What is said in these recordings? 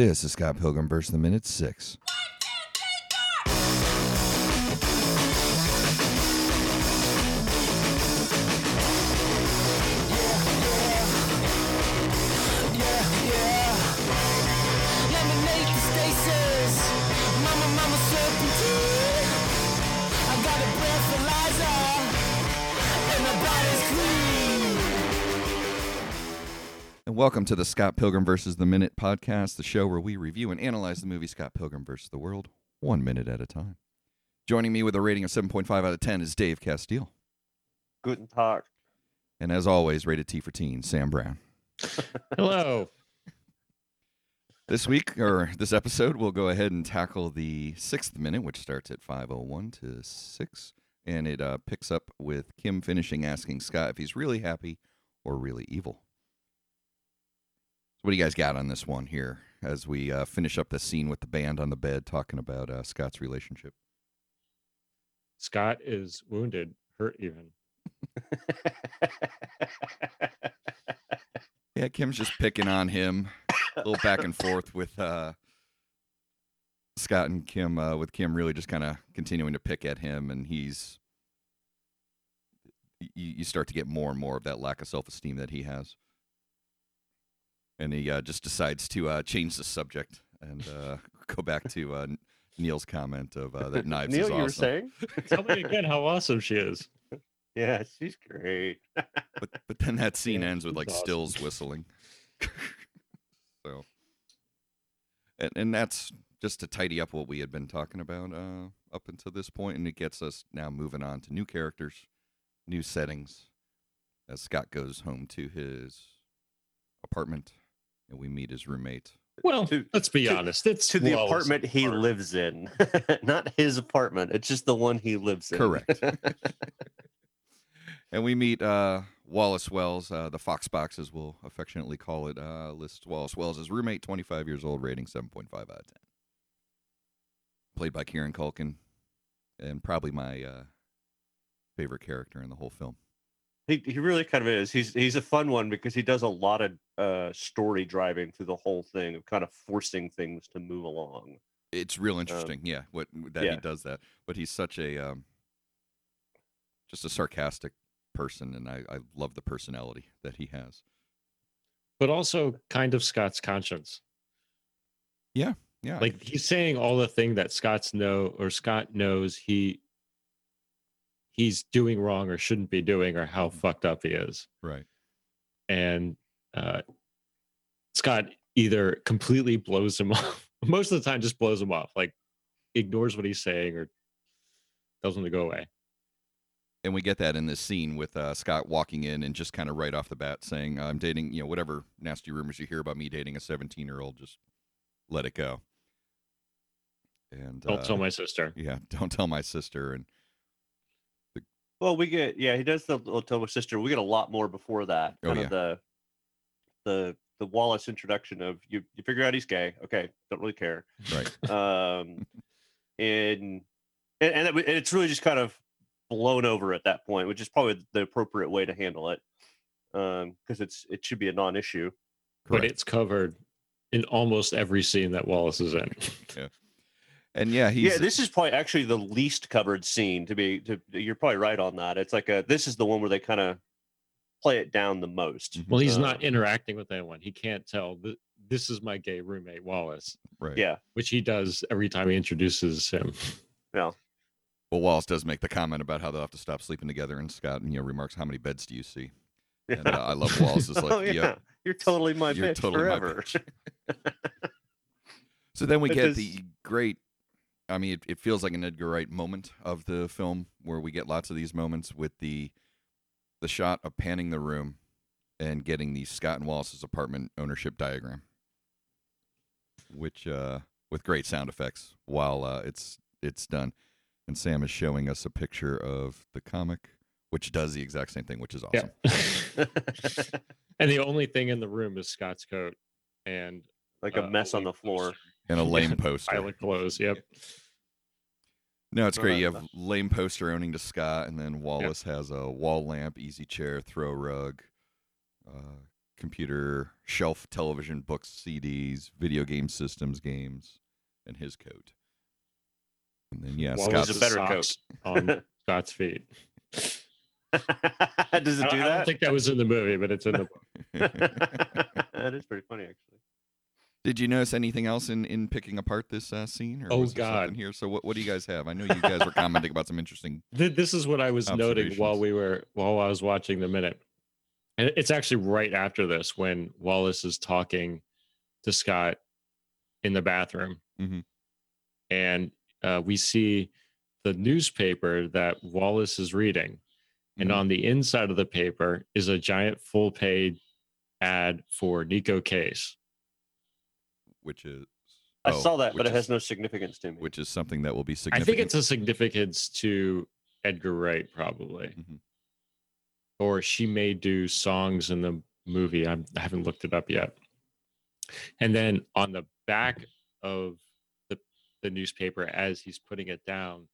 This is Scott Pilgrim versus the Minute 6. Welcome to the Scott Pilgrim versus the Minute podcast, the show where we review and analyze the movie Scott Pilgrim versus the World, one minute at a time. Joining me with a rating of 7.5 out of 10 is Dave Castile. Guten Tag. And as always, rated T for Teen, Sam Brown. Hello. This week, or this episode, we'll go ahead and tackle the sixth minute, which starts at 5.01 to 6. And it uh, picks up with Kim finishing asking Scott if he's really happy or really evil. What do you guys got on this one here as we uh, finish up the scene with the band on the bed talking about uh, Scott's relationship? Scott is wounded, hurt even. Yeah, Kim's just picking on him, a little back and forth with uh, Scott and Kim. Uh, with Kim really just kind of continuing to pick at him, and he's you, you start to get more and more of that lack of self esteem that he has, and he uh, just decides to uh, change the subject and uh, go back to uh, Neil's comment of uh, that knives Neil, is you awesome. were saying? Tell me again how awesome she is. Yeah, she's great. but but then that scene Yeah, ends with like awesome. stills whistling. so, and and that's just to tidy up what we had been talking about uh, up until this point, and it gets us now moving on to new characters, new settings. As Scott goes home to his apartment, and we meet his roommate. Well, To- let's be to- honest. It's to the Wallace apartment he apartment. lives in. Not his apartment. It's just the one he lives in. Correct. And we meet uh, Wallace Wells, uh, the Fox Box, as we'll affectionately call it, uh, lists Wallace Wells as roommate, 25 years old, rating 7.5 out of 10. Played by Kieran Culkin, and probably my uh, favorite character in the whole film. He, he really kind of is. He's he's a fun one because he does a lot of uh, story driving through the whole thing of kind of forcing things to move along. It's real interesting, yeah, what that he does that. But he's such a um, just a sarcastic person, and I, I love the personality that he has. but also kind of Scott's conscience. Yeah, yeah, Like he's saying all the thing that Scott's know or Scott knows he he's doing wrong or shouldn't be doing or how fucked up he is. right. And uh Scott either completely blows him off. Most of the time just blows him off. Like ignores what he's saying or tells him to go away. and we get that in this scene with uh, Scott walking in and just kind of right off the bat saying, "I'm dating, you know, whatever nasty rumors you hear about me dating a 17 year old, just let it go." And Don't uh, tell my sister. yeah, don't tell my sister. And Well, we get yeah, he does the little Tomo sister. We get a lot more before that. Oh, Kind yeah. of the the the Wallace introduction of you you figure out he's gay. Okay, don't really care. right, um, and and, and it- it's really just kind of blown over at that point, which is probably the appropriate way to handle it, Um because it's it should be a non-issue. But it's covered in almost every scene that Wallace is in. And yeah, he's yeah, this is probably actually the least covered scene. To be, to you're probably right on that. It's like a this is the one where they kind of play it down the most. Mhm. Well, he's Uh, not interacting with anyone. He can't tell th- this is my gay roommate Wallace, right. Yeah, which he does every time he introduces him. Yeah. Well, Wallace does make the comment about how they'll have to stop sleeping together, and Scott, you know, remarks, "How many beds do you see?" And uh, I love Wallace's like, oh, yeah. "Yeah." you're totally my You're bitch totally my forever. bitch. So then we get does- the great. I mean, it, it feels like an Edgar Wright moment of the film, where we get lots of these moments with the the shot of panning the room and getting the Scott and Wallace's apartment ownership diagram, which uh, with great sound effects while uh, it's it's done. And Sam is showing us a picture of the comic, which does the exact same thing, which is awesome. Yeah. and the only thing in the room is Scott's coat and like uh, a mess on the floor. poster. And a lame Yeah, poster. Pile of clothes. Yep. No, it's No, great. that- You have lame poster owning to Scott, and then Wallace has a wall lamp, easy chair, throw rug, uh, computer shelf, television, books, CDs, video game systems, games, and his coat. And then yeah, Wallace's Scott's a better coat. on Scott's feet. Does it don't, do I don't think that was in the movie, but it's in the book. that is pretty funny, actually. Did you notice anything else in, in picking apart this uh, scene? Or Oh, God. Here, so what, what do you guys have? I know you guys were commenting about some interesting. This is what I was noting while we were while I was watching the minute. And it's actually right after this when Wallace is talking to Scott in the bathroom, Mhm. and uh, we see the newspaper that Wallace is reading, and Mhm. on the inside of the paper is a giant full page ad for Neko Case. Which is I oh, saw that, but which it has no significance to me. which is something that will be significant. I think it's a significance to Edgar Wright, probably. Mhm. or she may do songs in the movie. I'm, I haven't looked it up yet. And then on the back of the the newspaper, as he's putting it down,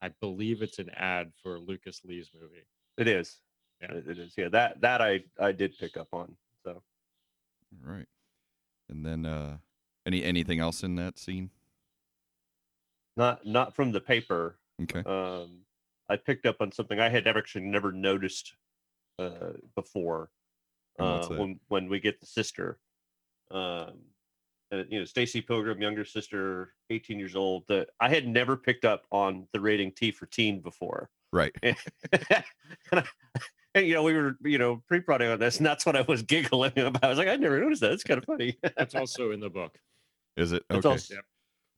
I believe it's an ad for Lucas Lee's movie. It is. Yeah. It- it is. Yeah, that that I I did pick up on. So right. And then uh, any anything else in that scene? not not from the paper. Okay. Um, I picked up on something I had actually never noticed uh, before. Uh, when when we get the sister, um, uh, you know, Stacy Pilgrim, younger sister, 18 years old. That I had never picked up on the rating T for teen before. Right. and, I, and you know, we were you know pre-prodding on this, and that's what I was giggling about. I was like, I never noticed that. It's kind of funny. That's also in the book. Is it? It's Okay. also-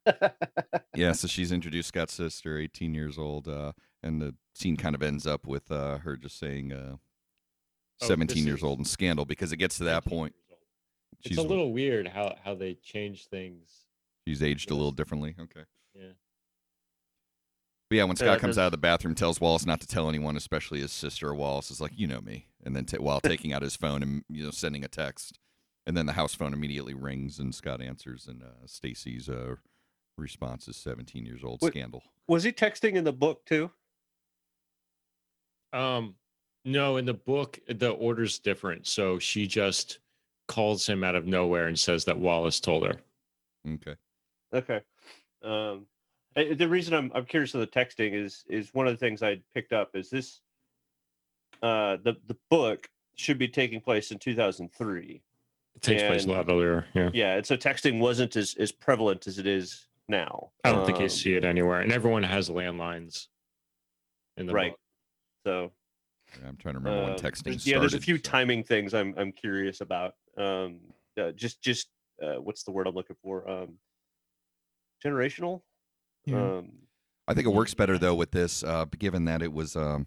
Yeah, so she's introduced Scott's sister, 18 years old, uh, and the scene kind of ends up with uh, her just saying uh, Oh, 17 this years is- old and Scandal because it gets to that point. She's, It's a little weird how how they change things. she's aged a little differently. Okay. Yeah. But yeah, when Scott it comes does- out of the bathroom, tells Wallace not to tell anyone, especially his sister. Wallace is like, "You know me," and then ta while taking out his phone and you know sending a text, and then the house phone immediately rings and Scott answers, and uh, Stacy's uh, response is 17 years old. What- Scandal. was he texting in the book too? Um, no, in the book, the order's different. So she just calls him out of nowhere and says that Wallace told her. Okay. Okay. Um, the reason I'm I'm curious of the texting is is one of the things I picked up is this. Uh, the the book should be taking place in 2003. It takes place a lot earlier. Yeah. Yeah, and so texting wasn't as as prevalent as it is now. I don't think you Um, see it anywhere. And everyone has landlines in the Right. book. So Yeah, I'm trying to remember when um, texting there's- started. yeah, there's a few so- timing things I'm I'm curious about. Um, uh, just just uh, what's the word I'm looking for? Um, generational. Yeah. Um, I think it works better though with this, uh, given that it was um,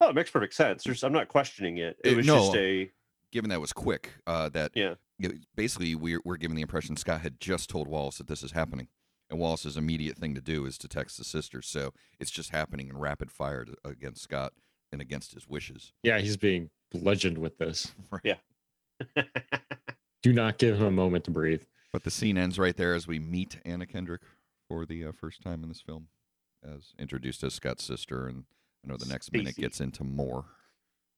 oh, it makes perfect sense. There's, I'm not questioning it. It Uh, was no. just a given that was quick. Uh, that Yeah. basically we're we're given the impression Scott had just told Wallace that this is happening, and Wallace's immediate thing to do is to text the sister. So it's just happening in rapid fire to, against Scott and against his wishes. Yeah, he's being bludgeoned with this. Right. Yeah. Do not give him a moment to breathe. But the scene ends right there as we meet Anna Kendrick for the uh, first time in this film, as introduced as Scott's sister, and I know the next minute gets into more.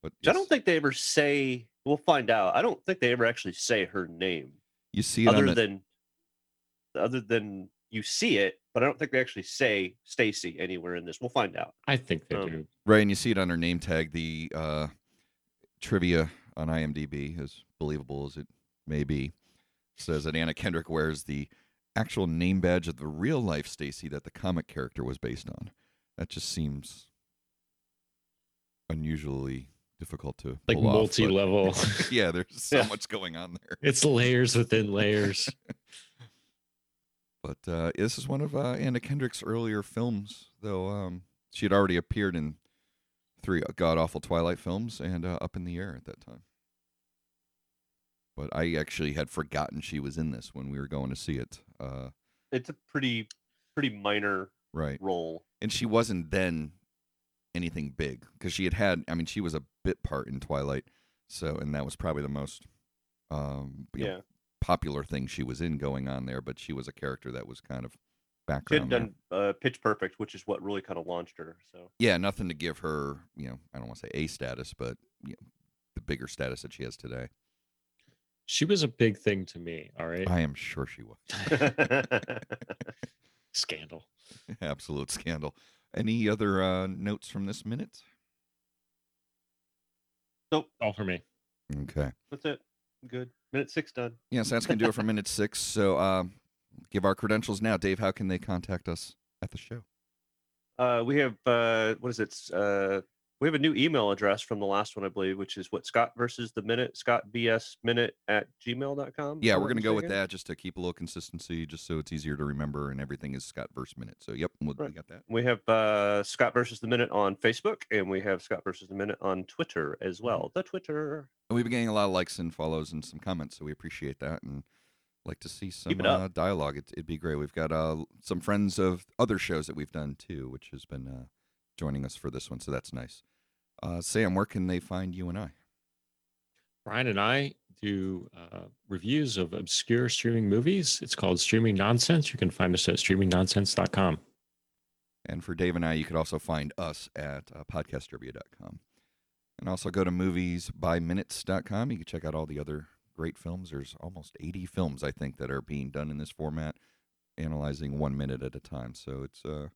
But Which I don't think they ever say. We'll find out. I don't think they ever actually say her name, you see it on other the, than other than you see it. But I don't think they actually say Stacy anywhere in this. We'll find out. I think they Um, do. Right, and you see it on her name tag. The uh, trivia on IMDb, as believable as it may be, says that Anna Kendrick wears the actual name badge of the real life Stacy that the comic character was based on. That just seems unusually difficult to Like pull multi-level. yeah, there's so Yeah. much going on there. it's layers within layers. But uh, this is one of uh, Anna Kendrick's earlier films, though. Um, she had already appeared in three god awful Twilight films and uh, Up in the Air at that time. But I actually had forgotten she was in this when we were going to see it. Uh, It's a pretty pretty minor right, role. and she wasn't then anything big because she had had. I mean, she was a bit part in Twilight, so and that was probably the most um, you know, Yeah, popular thing she was in going on there. But she was a character that was kind of background. she had done uh, Pitch Perfect, which is what really kind of launched her. So yeah, nothing to give her, you know, I don't want to say A status, but you know, the bigger status that she has today. she was a big thing to me. All right, I am sure she was. scandal. Absolute scandal. Any other uh, notes from this minute? nope, All for me. Okay. that's it. Good. Minute six done. Yes, that's going to do it for minute six. So um, give our credentials now. Dave, how can they contact us at the show? Uh, we have uh, what is it? Uh, we have a new email address from the last one, I believe, which is what Scott versus the minute, Scott BS minute at gmail.com. Yeah, we're going to go with that just to keep a little consistency, just so it's easier to remember and everything is Scott verse minute. So, yep, we'll, we got that. We have uh, Scott versus the minute on Facebook, and we have Scott versus the minute on Twitter as Mm-hmm. well. The Twitter. And we've been getting a lot of likes and follows and some comments, so we appreciate that and like to see some uh, dialogue. It, it'd be great. We've got uh, some friends of other shows that we've done too, which has been uh, joining us for this one, so that's nice. Uh, Sam, where can they find you and I? Brian and I do uh, reviews of obscure streaming movies. It's called Streaming Nonsense. You can find us at streamingnonsense.com. And for Dave and I, you could also find us at uh, podcastderby.com. And also go to moviesbyminutes.com. You can check out all the other great films. There's almost 80 films, I think, that are being done in this format, analyzing one minute at a time. So it's uh,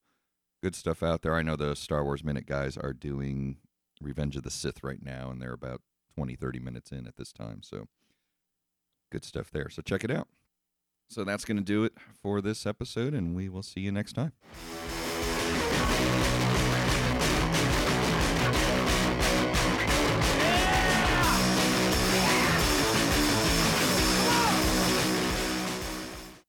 good stuff out there. I know the Star Wars Minute guys are doing Revenge of the Sith right now, and they're about 20, 30 minutes in at this time. So good stuff there. So check it out. So that's going to do it for this episode, and we will see you next time.